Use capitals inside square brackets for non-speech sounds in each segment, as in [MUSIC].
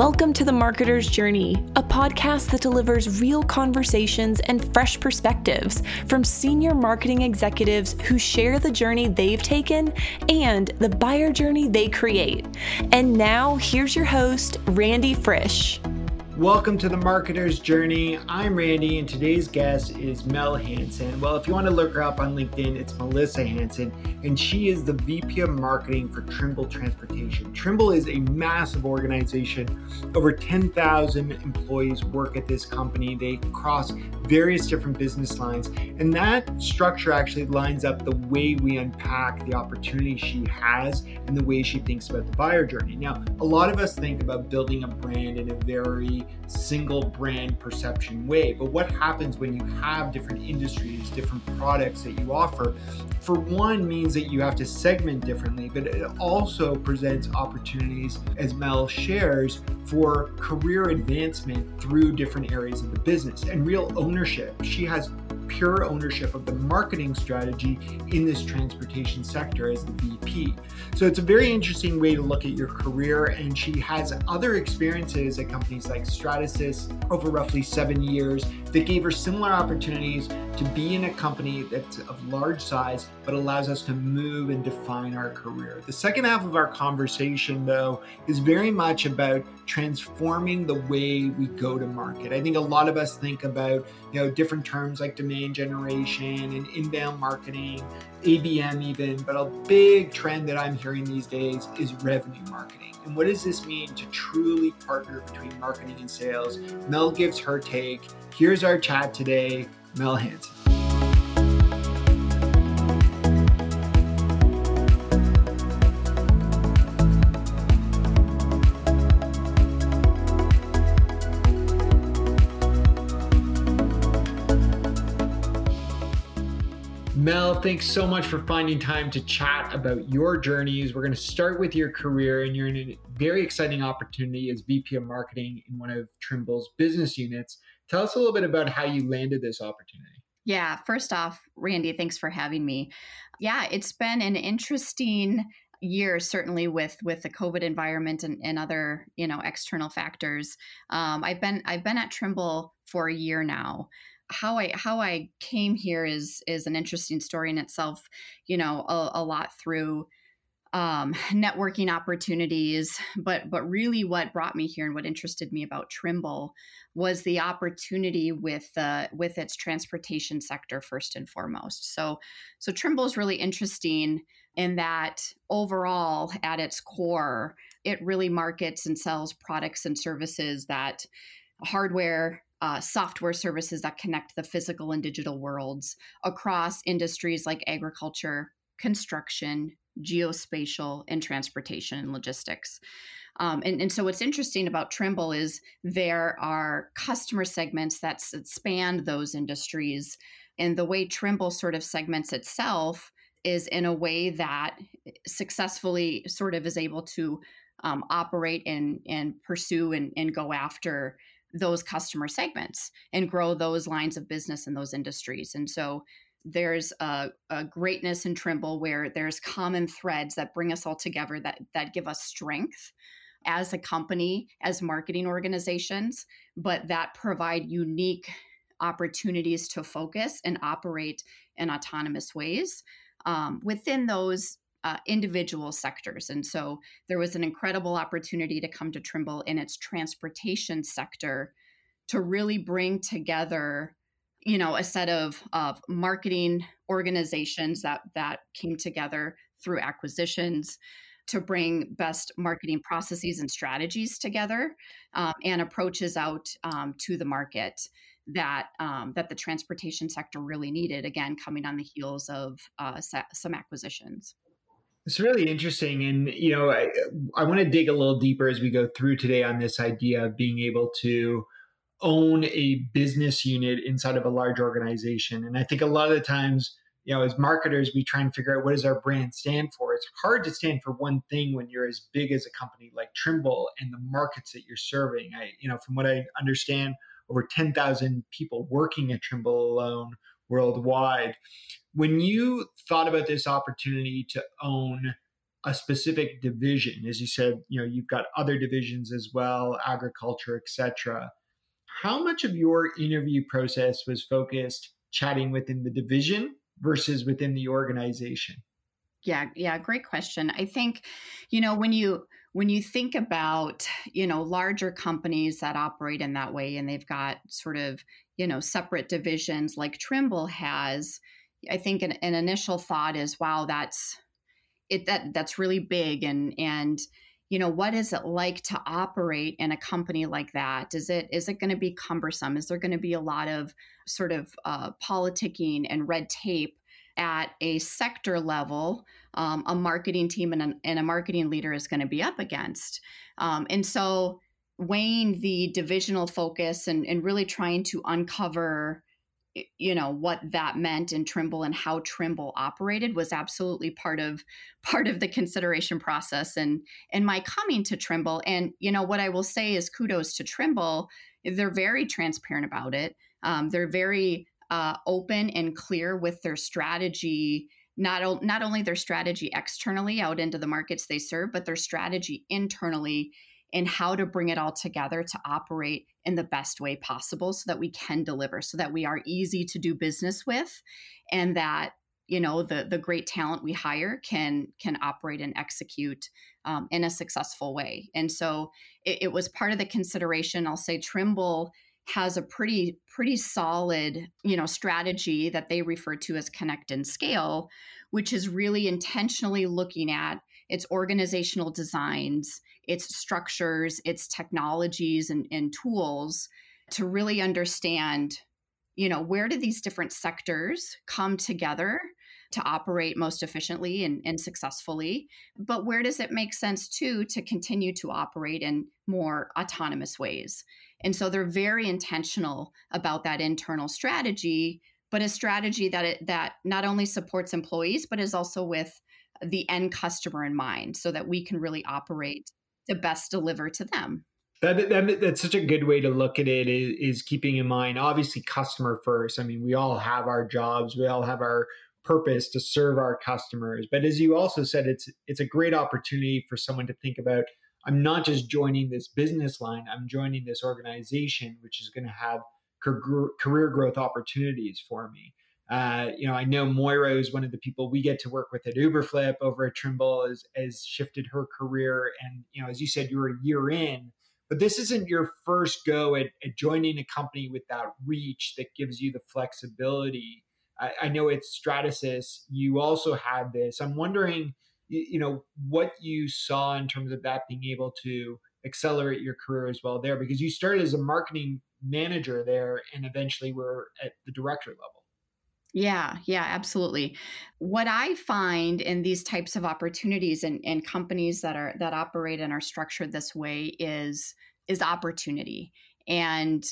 Welcome to The Marketer's Journey, a podcast that delivers real conversations and fresh perspectives from senior marketing executives who share the journey they've taken and the buyer journey they create. And now, here's your host, Randy Frisch. Welcome to the Marketer's Journey. I'm Randy, and today's guest is Mel Hanson. Well, if you want to look her up on LinkedIn, it's Melissa Hanson, and she is the VP of Marketing for Trimble Transportation. Trimble is a massive organization. Over 10,000 employees work at this company. They cross various different business lines, and that structure actually lines up the way we unpack the opportunity she has and the way she thinks about the buyer journey. Now, a lot of us think about building a brand in a very single brand perception way. But what happens when you have different industries, different products that you offer? For one, means that you have to segment differently, but it also presents opportunities, as Mel shares, for career advancement through different areas of the business and real ownership. She has pure ownership of the marketing strategy in this transportation sector as the VP. So it's a very interesting way to look at your career. And she has other experiences at companies like Stratasys over roughly seven years that gave her similar opportunities to be in a company that's of large size but allows us to move and define our career. The second half of our conversation, though, is very much about transforming the way we go to market. I think a lot of us think about you know different terms like demand generation and inbound marketing, ABM even, but a big trend that I'm hearing these days is revenue marketing. And what does this mean to truly partner between marketing and sales? Mel gives her take. Here's our chat today, Mel Hanson. Thanks so much for finding time to chat about your journeys. We're going to start with your career, and you're in a very exciting opportunity as VP of Marketing in one of Trimble's business units. Tell us a little bit about how you landed this opportunity. Yeah, first off, Randy, thanks for having me. Yeah, it's been an interesting year certainly with with the covid environment and, and other you know external factors um, i've been i've been at trimble for a year now how I how I came here is is an interesting story in itself. You know, a, a lot through um, [LAUGHS] networking opportunities, but but really what brought me here and what interested me about Trimble was the opportunity with uh, with its transportation sector first and foremost. So so Trimble is really interesting in that overall at its core, it really markets and sells products and services that hardware uh, software services that connect the physical and digital worlds across industries like agriculture, construction, geospatial, and transportation and logistics. Um, and, and, so, what's interesting about Trimble is there are customer segments that span those industries. And the way Trimble sort of segments itself is in a way that successfully sort of is able to um, operate and, and pursue and, and go after those customer segments and grow those lines of business in those industries. And so there's a, a, greatness in Trimble where there's common threads that bring us all together that that give us strength as a company, as marketing organizations, but that provide unique opportunities to focus and operate in autonomous ways um, within those uh, individual sectors. And so there was an incredible opportunity to come to Trimble in its transportation sector to really bring together you know a set of, of marketing organizations that that came together through acquisitions to bring best marketing processes and strategies together um, and approaches out um, to the market that um, that the transportation sector really needed again coming on the heels of uh, some acquisitions it's really interesting. And, you know, I, I want to dig a little deeper as we go through today on this idea of being able to own a business unit inside of a large organization. And I think a lot of the times, you know, as marketers, we try and figure out what does our brand stand for. It's hard to stand for one thing when you're as big as a company like Trimble and the markets that you're serving. I, you know, from what I understand, over 10,000 people working at Trimble alone worldwide. When you thought about this opportunity to own a specific division as you said you know you've got other divisions as well agriculture etc how much of your interview process was focused chatting within the division versus within the organization? Yeah yeah great question. I think you know when you when you think about you know larger companies that operate in that way and they've got sort of you know separate divisions like trimble has i think an, an initial thought is wow that's it that that's really big. And and you know what is it like to operate in a company like that? Is it is it going to be cumbersome? Is there going to be a lot of sort of uh, politicking and red tape at a sector level um, a marketing team and a, and a, marketing leader is going to be up against. Um, and so weighing the divisional focus and, and really trying to uncover you know what that meant in trimble and how trimble operated was absolutely part of [LAUGHS] part of the consideration process and and my coming to trimble. And you know what i will say is kudos to trimble. They're very transparent about it. Um, they're very uh, open and clear with their strategy not, not only their strategy externally out into the markets they serve but their strategy internally and how to bring it all together to operate in the best way possible so that we can deliver so that we are easy to do business with and that you know the the great talent we hire can can operate and execute um, in a successful way. And so it, it was part of the consideration i'll say trimble has a pretty pretty solid you know strategy that they refer to as connect and scale which is really intentionally looking at its organizational designs its structures, its technologies and, and tools to really understand, you know, where do these different sectors come together to operate most efficiently and, and successfully? But where does it make sense too to continue to operate in more autonomous ways? And so they're very intentional about that internal strategy, but a strategy that it, that not only supports employees but is also with the end customer in mind so that we can really operate to best deliver to them. That, that that's such a good way to look at it is, is keeping in mind obviously customer first. I mean, we all have our jobs, we all have our purpose to serve our customers. But as you also said, it's it's a great opportunity for someone to think about I'm not just joining this business line, I'm joining this organization, which is going to have career growth opportunities for me. Uh, you know, I know Moira is one of the people we get to work with at Uberflip over at Trimble has, has shifted her career. And, you know, as you said, you're a year in, but this isn't your first go at, at joining a company with that reach that gives you the flexibility. I, I know at Stratasys, you also had this. I'm wondering, you, you know, what you saw in terms of that being able to accelerate your career as well there, because you started as a marketing manager there and eventually were at the director level. Yeah, yeah, absolutely. What I find in these types of opportunities and, and companies that are that operate and are structured this way is is opportunity. And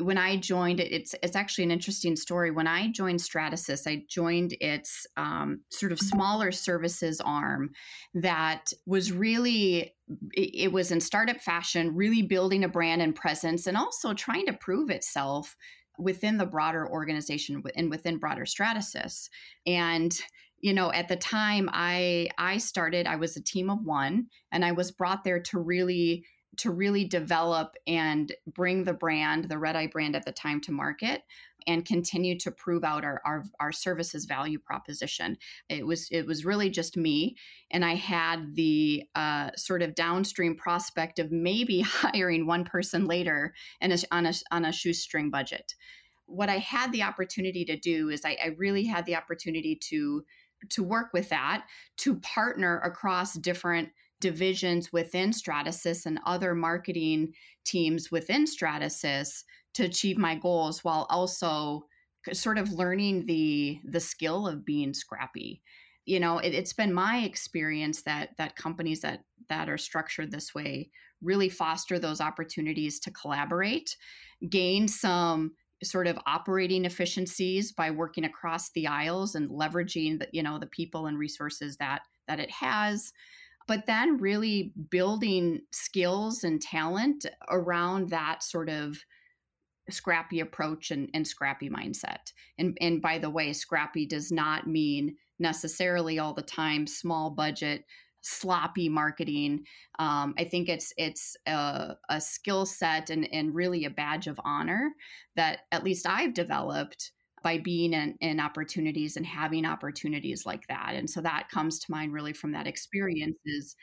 when I joined it, it's it's actually an interesting story. When I joined Stratasys, I joined its um, sort of smaller services arm that was really it was in startup fashion, really building a brand and presence, and also trying to prove itself within the broader organization and within broader Stratasys. And you know at the time i i started i was a team of one and i was brought there to really to really develop and bring the brand the RedEye brand at the time to market and continue to prove out our, our, our services value proposition. It was it was really just me, and I had the uh, sort of downstream prospect of maybe [LAUGHS] hiring one person later and on a on a shoestring budget. What I had the opportunity to do is I, I really had the opportunity to to work with that to partner across different divisions within Stratasys and other marketing teams within Stratasys to achieve my goals while also sort of learning the the skill of being scrappy. You know it, has been my experience that that companies that that are structured this way really foster those opportunities to collaborate gain some sort of operating efficiencies by working across the aisles and leveraging the you know the people and resources that that it has but then really building skills and talent around that sort of scrappy approach and, and scrappy mindset. And, and by the way, scrappy does not mean necessarily all the time small budget sloppy marketing. Um, I think it's it's a, a skill set and, and really a badge of honor that at least I've developed by being in, in opportunities and having opportunities like that. And so that comes to mind really from that experience is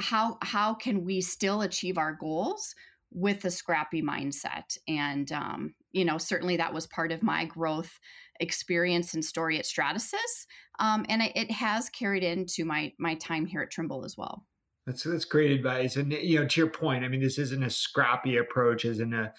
how how can we still achieve our goals with a scrappy mindset? And um, you know certainly that was part of my growth experience and story at stratasys um, and it, it has carried into my my time here at trimble as well. That's that's great advice. And you know to your point i mean this isn't a scrappy approach isn't a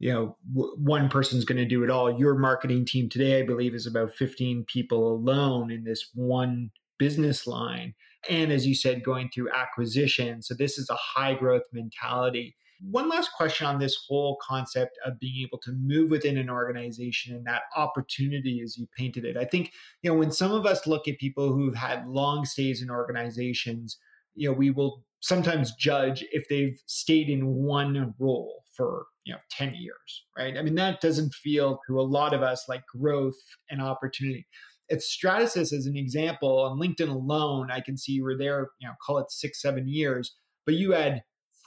you know w- one person's going to do it all. Your marketing team today i believe is about 15 people alone in this one business line. And as you said going through acquisition. So this is a high growth mentality. One last question on this whole concept of being able to move within an organization and that opportunity as you painted it. I think, you know, when some of us look at people who've had long stays in organizations, you know, we will sometimes judge if they've stayed in one role for, you know, 10 years, right? I mean, that doesn't feel to a lot of us like growth and opportunity. At Stratasys, as an example, on LinkedIn alone, I can see you were there, you know, call it six, seven years, but you had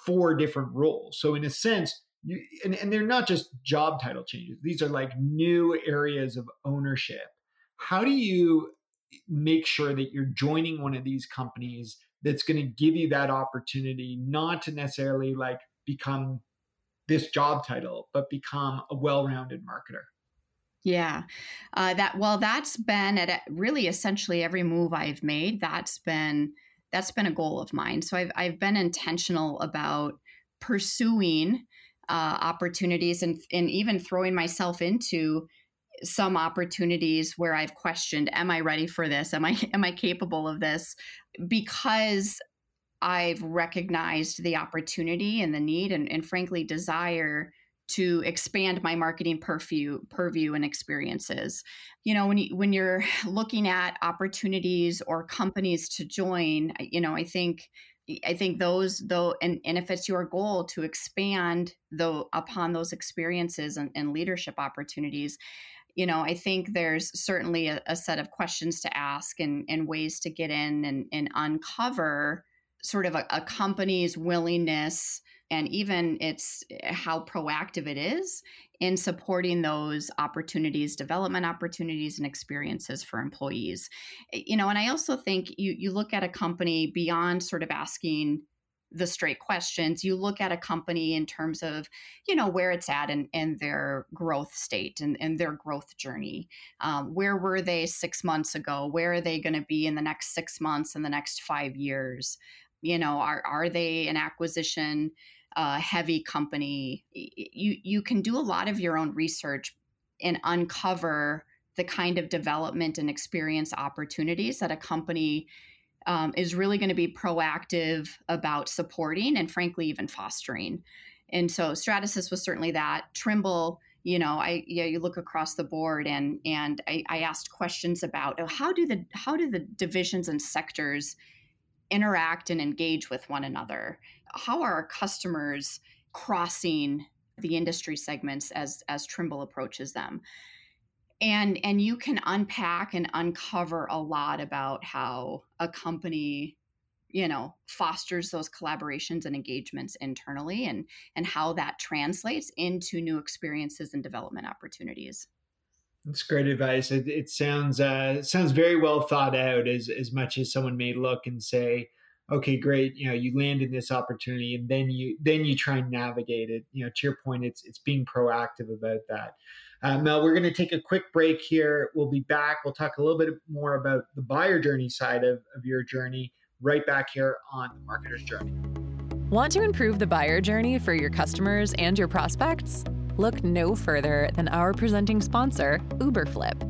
four different roles. So in a sense, you and, and they're not just job title changes. These are like new areas of ownership. How do you make sure that you're joining one of these companies that's going to give you that opportunity not to necessarily like become this job title, but become a well-rounded marketer? Yeah, uh, that well, that's been at really essentially every move I've made. That's been that's been a goal of mine. So I've I've been intentional about pursuing uh, opportunities and and even throwing myself into some opportunities where I've questioned, am I ready for this? Am I [LAUGHS] am I capable of this? Because I've recognized the opportunity and the need and, and frankly desire to expand my marketing purview purview and experiences you know when you when you're [SIGHS] looking at opportunities or companies to join you know i think i think those though and, and if it's your goal to expand though upon those experiences and, and leadership opportunities you know i think there's certainly a, a set of questions to ask and, and ways to get in and, and uncover sort of a, a company's willingness and even it's eh, how proactive it is in supporting those opportunities development opportunities and experiences for employees. Eh, you know and i also think you you look at a company beyond sort of asking the straight questions. You look at a company in terms of you know where it's at and, in their growth state and, and their growth journey. Um, where were they six months ago? Where are they going to be in the next six months and the next five years? You know are, are they an acquisition uh, heavy company, you you can do a lot of your own research and uncover the kind of development and experience opportunities that a company um, is really going to be proactive about supporting and frankly even fostering. And so Stratasys was certainly that. Trimble, you know, I yeah, you look across the board and and I, I asked questions about oh, how do the how do the divisions and sectors interact and engage with one another? How are our customers crossing the industry segments as as Trimble approaches them? And and you can unpack and uncover a lot about how a company you know fosters those collaborations and engagements internally and and how that translates into new experiences and development opportunities that's great advice. It, it sounds uh, sounds very well thought out. As as much as someone may look and say, "Okay, great," you know, you land in this opportunity, and then you then you try and navigate it. You know, to your point, it's it's being proactive about that. Uh, Mel, we're going to take a quick break here. We'll be back. We'll talk a little bit more about the buyer journey side of, of your journey right back here on the marketer's journey. Want to improve the buyer journey for your customers and your prospects? look no further than our presenting sponsor, Uberflip.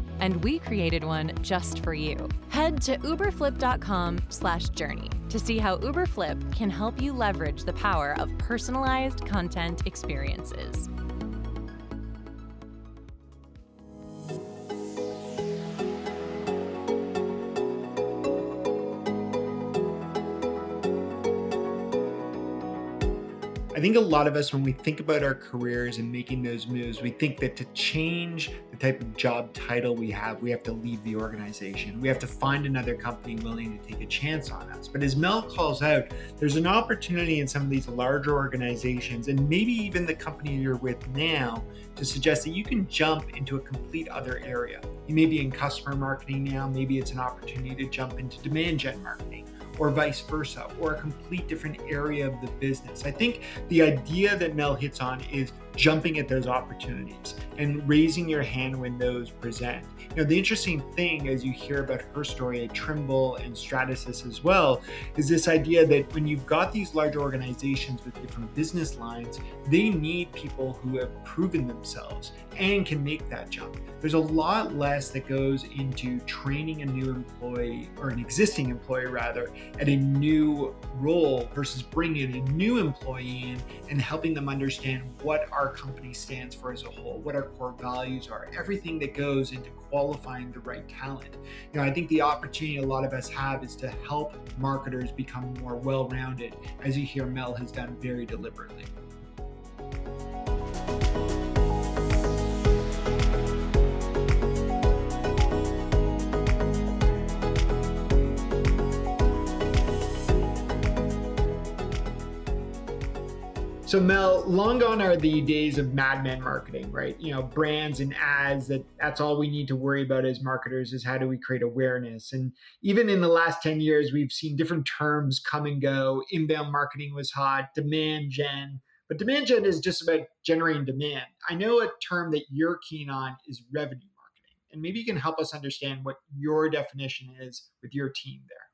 and we created one just for you. Head to uberflip.com/journey to see how Uberflip can help you leverage the power of personalized content experiences. I think a lot of us, when we think about our careers and making those moves, we think that to change the type of job title we have, we have to leave the organization. We have to find another company willing to take a chance on us. But as Mel calls out, there's an opportunity in some of these larger organizations, and maybe even the company you're with now, to suggest that you can jump into a complete other area. You may be in customer marketing now, maybe it's an opportunity to jump into demand gen marketing or vice versa, or a complete different area of the business. I think the idea that Mel hits on is jumping at those opportunities and raising your hand when those present. You know, the interesting thing as you hear about her story at Trimble and Stratasys as well is this idea that when you've got these large organizations with different business lines, they need people who have proven themselves and can make that jump. There's a lot less that goes into training a new employee or an existing employee rather at a new role versus bringing a new employee in and helping them understand what our company stands for as a whole, what our core values are, everything that goes into qualifying the right talent. You know, I think the opportunity a lot of us have is to help marketers become more well-rounded, as you hear Mel has done very deliberately. So Mel, long gone are the days of madman marketing, right? You know, brands and ads that that's all we need to worry about as marketers is how do we create awareness. And even in the last 10 years, we've seen different terms come and go. Inbound marketing was hot, demand gen, but demand gen is just about generating demand. I know a term that you're keen on is revenue marketing. And maybe you can help us understand what your definition is with your team there.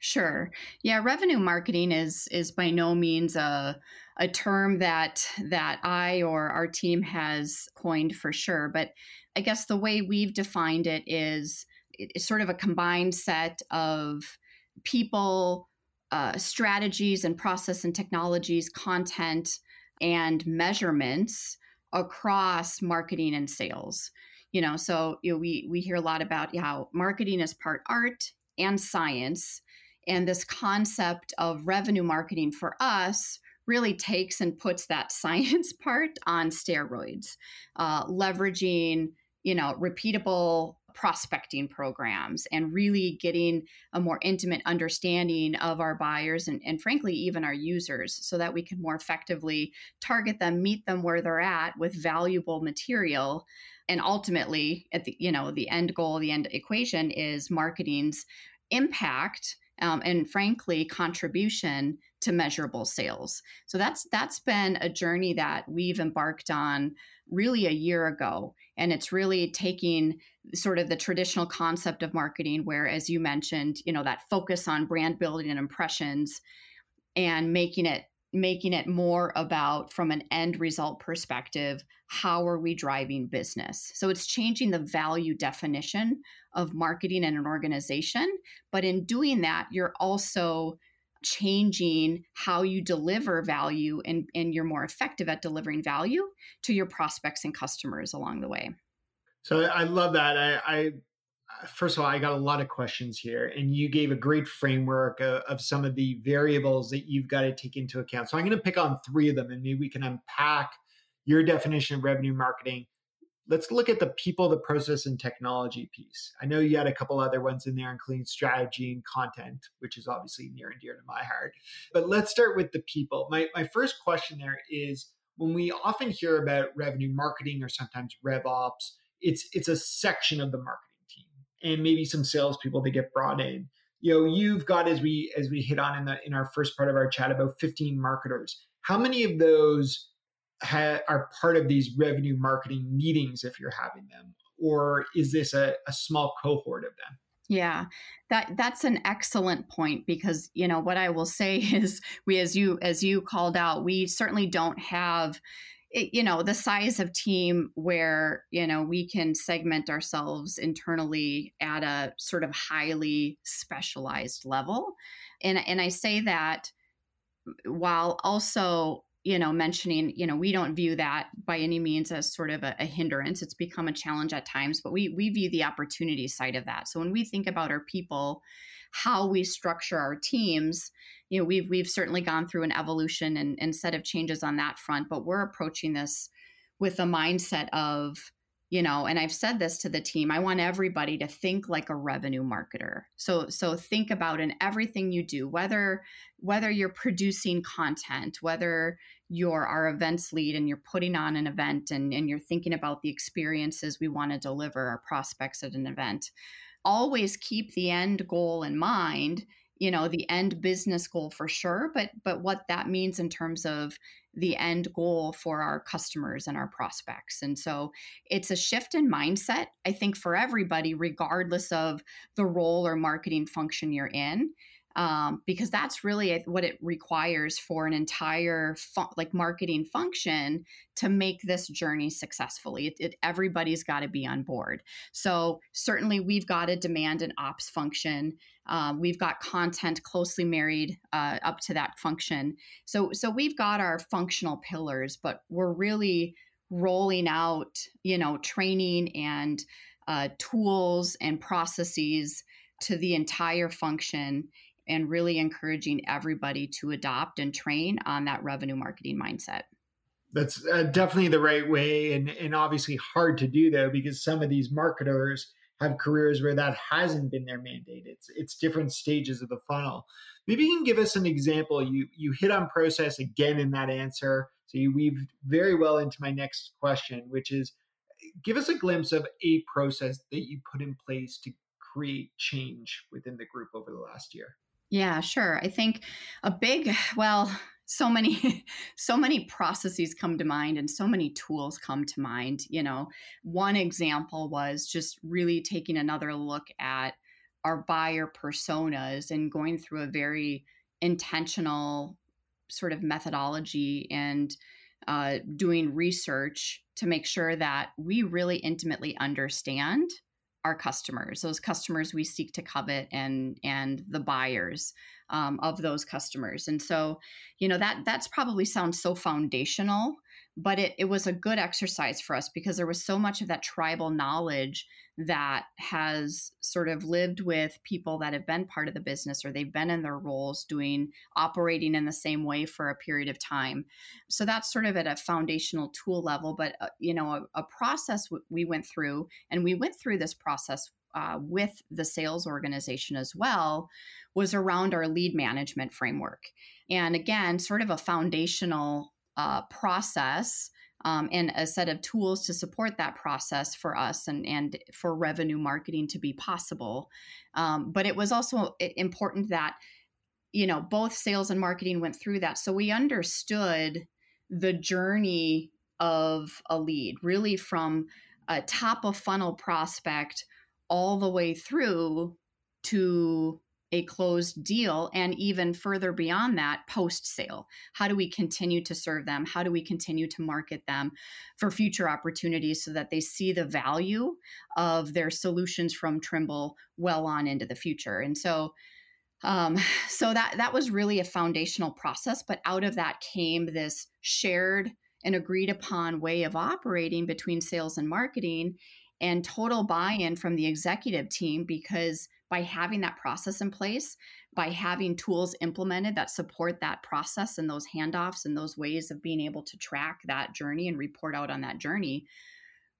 Sure. Yeah, revenue marketing is is by no means a a term that that I or our team has coined for sure, but I guess the way we've defined it is it's sort of a combined set of people, uh, strategies and process and technologies, content and measurements across marketing and sales. You know, so you know, we we hear a lot about how marketing is part art and science and this concept of revenue marketing for us really takes and puts that [LAUGHS] science part on steroids, uh, leveraging you know repeatable prospecting programs and really getting a more intimate understanding of our buyers and, and frankly even our users so that we can more effectively target them meet them where they're at with valuable material. And ultimately at the you know the end goal the end equation is marketing's impact um, and frankly contribution to measurable sales. So that's that's been a journey that we've embarked on really a year ago and it's really taking sort of the traditional concept of marketing where as you mentioned you know that focus on brand building and impressions and making it making it more about from an end result perspective how are we driving business? So it's changing the value definition of marketing in an organization but in doing that you're also changing how you deliver value and, and you're more effective at delivering value to your prospects and customers along the way. So i love that. I, I first of all, I got a lot of questions here, and you gave a great framework of, of, some of the variables that you've got to take into account. So I'm going to pick on three of them, and maybe we can unpack your definition of revenue marketing. Let's look at the people, the process, and technology piece. I know you had a couple other ones in there, including strategy and content, which is obviously near and dear to my heart. But let's start with the people. My, my first question there is when we often hear about revenue marketing or sometimes rev ops, it's, it's a section of the market and maybe some salespeople to get brought in. You know, you've got as we as we hit on in the in our first part of our chat about 15 marketers. How many of those ha- are part of these revenue marketing meetings if you're having them, or is this a, a small cohort of them? Yeah, that that's an excellent point because you know what I will say [LAUGHS] is we as you as you called out, we certainly don't have it, you know the size of team where you know we can segment ourselves internally at a sort of highly specialized level. And and i say that while also you know mentioning you know we don't view that by any means as sort of a, a, hindrance. It's become a challenge at times but we we view the opportunity side of that. So when we think about our people how we structure our teams. You know we've we've certainly gone through an evolution and, and set of changes on that front but we're approaching this with a mindset of you know and i've said this to the team i want everybody to think like a revenue marketer. So so think about in everything you do whether whether you're producing content whether you're our events lead and you're putting on an event and, and you're thinking about the experiences we want to deliver our prospects at an event always keep the end goal in mind you know the end business goal for sure but but what that means in terms of the end goal for our customers and our prospects. And so it's a shift in mindset i think for everybody regardless of the role or marketing function you're in um, because that's really what it requires for an entire fu- like marketing function to make this journey successfully. It, it, everybody's got to be on board. So certainly we've got a demand and ops function. Um, we've got content closely married uh, up to that function. So so we've got our functional pillars, but we're really rolling out you know training and uh, tools and processes to the entire function and really encouraging everybody to adopt and train on that revenue marketing mindset. That's uh, definitely the right way, and and obviously hard to do though because some of these marketers have careers where that hasn't been their mandate. It's it's different stages of the funnel. Maybe you can give us an example. You you hit on process again in that answer, so you weave very well into my next question, which is give us a glimpse of a process that you put in place to create change within the group over the last year. Yeah, sure. I think a big, [SIGHS] well, so many [LAUGHS] so many processes come to mind and so many tools come to mind you know one example was just really taking another look at our buyer personas and going through a very intentional sort of methodology and uh, doing research to make sure that we really intimately understand our customers, those customers we seek to covet, and and the buyers um, of those customers. And so, you know that that's probably sounds so foundational, but it, it was a good exercise for us because there was so much of that tribal knowledge that has sort of lived with people that have been part of the business or they've been in their roles doing operating in the same way for a period of time. So that's sort of at a foundational tool level but uh, you know a, a process w- we went through and we went through this process uh, with the sales organization as well was around our lead management framework. And again sort of a foundational uh, process um, and a set of tools to support that process for us and, and for revenue marketing to be possible. Um, but it was also important that, you know, both sales and marketing went through that. So we understood the journey of a lead, really from a top of funnel prospect all the way through to a closed deal and even further beyond that post sale how do we continue to serve them? How do we continue to market them for future opportunities so that they see the value of their solutions from trimble well on into the future? And so um, [SIGHS] so that that was really a foundational process but out of that came this shared and agreed upon way of operating between sales and marketing and total buy-in from the executive team because by having that process in place, by having tools implemented that support that process and those handoffs and those ways of being able to track that journey and report out on that journey,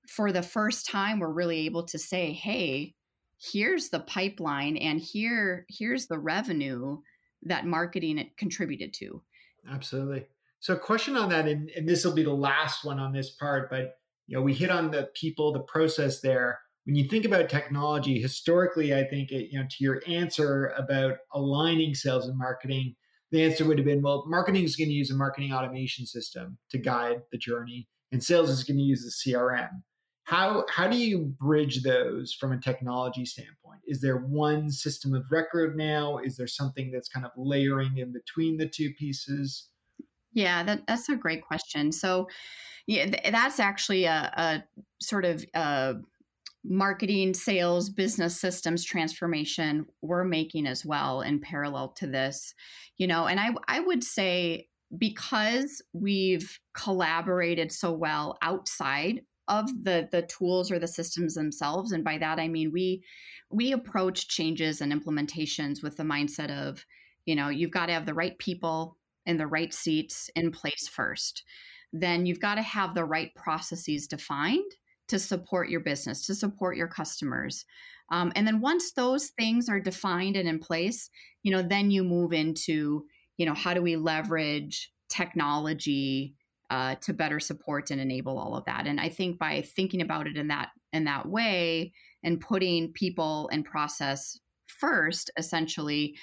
for the first time, we're really able to say, hey, here's the pipeline and here here's the revenue that marketing contributed to. Absolutely. So, question on that, and, and this will be the last one on this part, but you know, we hit on the people, the process there when you think about technology, historically, I think it, you know to your answer about aligning sales and marketing, the answer would have been, well, marketing is going to use a marketing automation system to guide the journey, and sales is going to use the CRM. How how do you bridge those from a technology standpoint? Is there one system of record now? Is there something that's kind of layering in between the two pieces? Yeah, that, that's a great question. So, yeah, that's actually a, a sort of uh, marketing, sales, business systems transformation we're making as well in parallel to this. You know, and I I would say because we've collaborated so well outside of the the tools or the systems themselves and by that i mean we we approach changes and implementations with the mindset of you know you've got to have the right people in the right seats in place first then you've got to have the right processes defined to support your business to support your customers um, and then once those things are defined and in place you know then you move into you know how do we leverage technology uh, to better support and enable all of that. And I think by thinking about it in that in that way and putting people and process first, essentially,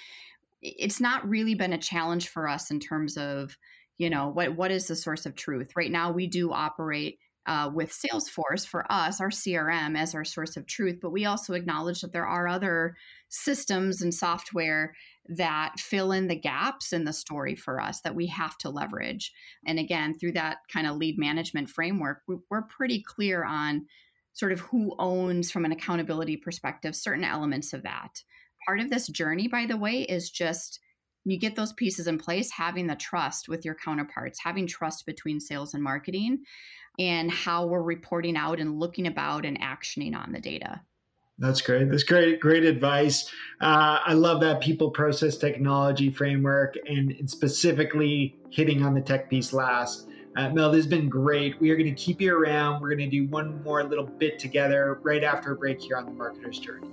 it's not really been a challenge for us in terms of you know what what is the source of truth. Right now, we do operate uh, with Salesforce for us, our CRM, as our source of truth. But we also acknowledge that there are other systems and software that fill in the gaps in the story for us that we have to leverage. And again, through that kind of lead management framework, we're pretty clear on sort of who owns, from an accountability perspective, certain elements of that. Part of this journey, by the way, is just you get those pieces in place, having the trust with your counterparts, having trust between sales and marketing, and how we're reporting out and looking about and actioning on the data. That's great. That's great. Great advice. Uh, I love that people process technology framework and specifically hitting on the tech piece last. Uh, Mel, this has been great. We are going to keep you around. We're going to do one more little bit together right after a break here on the marketer's journey.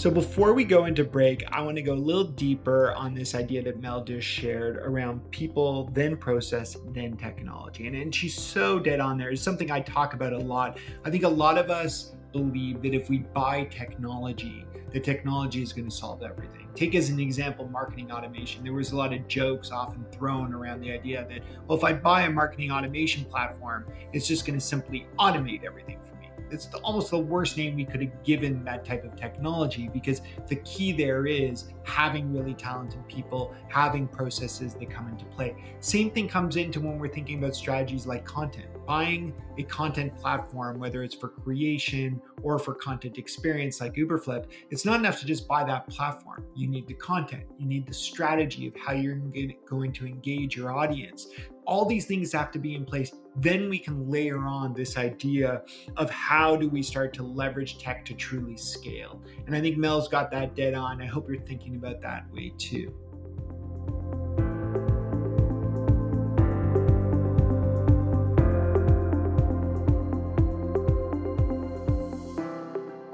So before we go into break, I want to go a little deeper on this idea that Mel just shared around people, then process, then technology. And, and she's so dead on there. It's something I talk about a lot. I think a lot of us believe that if we buy technology, the technology is going to solve everything. Take as an example marketing automation. There was a lot of jokes often thrown around the idea that, well, if I buy a marketing automation platform, it's just going to simply automate everything it's almost the worst name we could have given that type of technology because the key there is having really talented people, having processes that come into play. Same thing comes into when we're thinking about strategies like content. Buying a content platform, whether it's for creation or for content experience like Uberflip, it's not enough to just buy that platform. You need the content, you need the strategy of how you're going to engage your audience. All these things have to be in place. Then we can layer on this idea of how do we start to leverage tech to truly scale. And I think Mel's got that dead on. I hope you're thinking about that way too.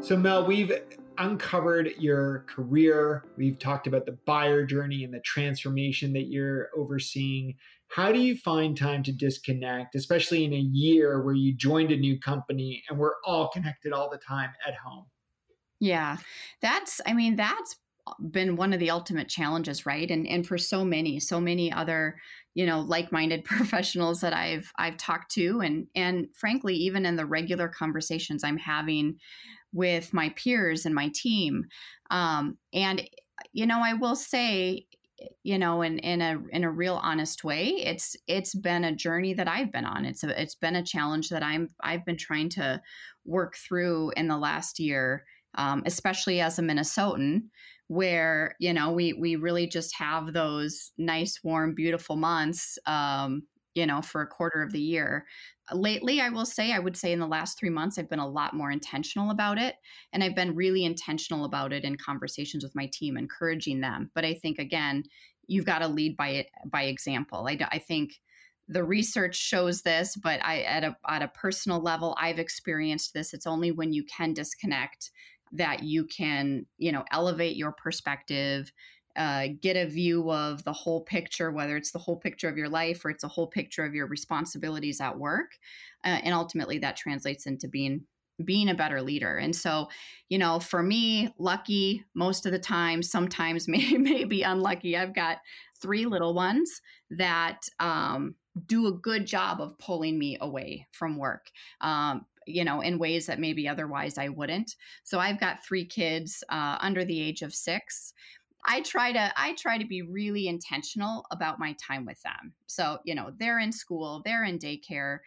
So, Mel, we've uncovered your career. We've talked about the buyer journey and the transformation that you're overseeing. How do you find time to disconnect, especially in a year where you joined a new company and we're all connected all the time at home? Yeah, that's, I mean, that's been one of the ultimate challenges right and and for so many so many other you know like-minded [LAUGHS] professionals that I've I've talked to and and frankly even in the regular conversations I'm having with my peers and my team. Um, and you know, I will say, you know, in in a in a real honest way, it's it's been a journey that I've been on. It's a, it's been a challenge that I'm I've been trying to work through in the last year, um, especially as a Minnesotan where you know we we really just have those nice warm beautiful months um, you know for a quarter of the year. Lately i will say i would say in the last three months i've been a lot more intentional about it and i've been really intentional about it in conversations with my team encouraging them. But i think again you've got to lead by it by example. I, I think the research shows this but i at a, at a personal level i've experienced this. It's only when you can disconnect that you can you know elevate your perspective uh, get a view of the whole picture, whether it's the whole picture of your life or it's a whole picture of your responsibilities at work. Uh, and ultimately, that translates into being being a better leader. And so, you know, for me, lucky most of the time, sometimes [LAUGHS] maybe maybe unlucky. I've got three little ones that um, do a good job of pulling me away from work. Um, you know, in ways that maybe otherwise I wouldn't. So I've got three kids uh, under the age of six. I try to I try to be really intentional about my time with them. So, you know, they're in school, they're in daycare.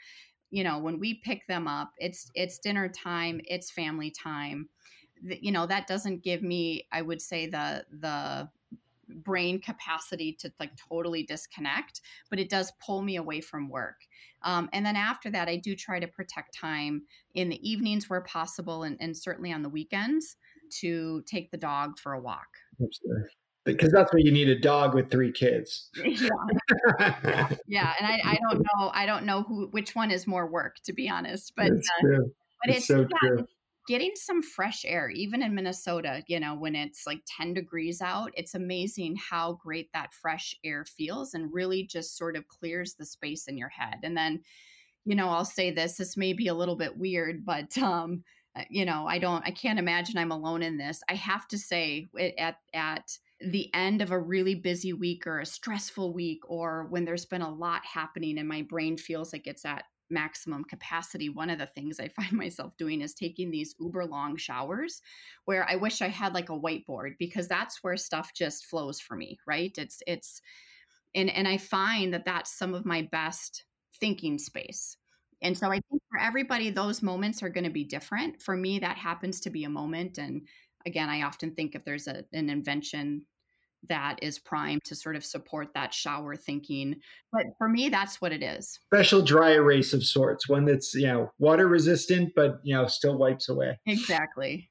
You know, when we pick them up, it's it's dinner time, it's family time. You know, that doesn't give me I would say the the brain capacity to like totally disconnect, but it does pull me away from work. Um, and then after that, I do try to protect time in the evenings where possible and, and certainly on the weekends to take the dog for a walk. Because that's what you need a dog with three kids. yeah. [LAUGHS] yeah. [LAUGHS] yeah. And I, I don't know, I don't know who, which one is more work to be honest, but, uh, but it's, it's so yeah, true getting some fresh air, even in Minnesota, you know, when it's like 10 degrees out, it's amazing how great that fresh air feels and really just sort of clears the space in your head. And then, you know, I'll say this, this may be a little bit weird, but, um, Uh, you know, I don't, I can't imagine I'm alone in this. I have to say at, at, the end of a really busy week or a stressful week or when there's been a lot happening and my brain feels like it's at maximum capacity, one of the things I [LAUGHS] find myself doing is taking these uber long showers where I wish I had like a whiteboard because that's where stuff just flows for me, right? It's it's and and I find that that's some of my best thinking space. And so I think for everybody those moments are going to be different. For me that happens to be a moment and again I often think if there's a, an invention that is primed to sort of support that shower thinking. But for me, that's what it is. Special dry erase of sorts, one that's, you know, water resistant, but, you know, still wipes away. Exactly.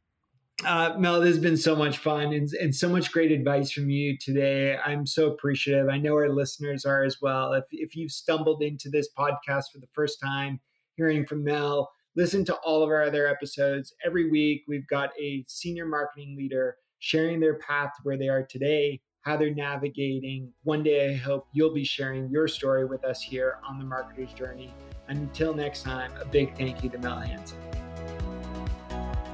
Uh, Mel, this has been so much fun and, and so much great advice from you today. I'm so appreciative. I know our listeners are as well. If, if you've stumbled into this podcast for the first time, hearing from Mel, listen to all of our other episodes. Every week, we've got a senior marketing leader sharing their path to where they are today, how they're navigating. One day, I hope you'll be sharing your story with us here on the Marketer's Journey. Until next time, a big thank you to Mel Hanson.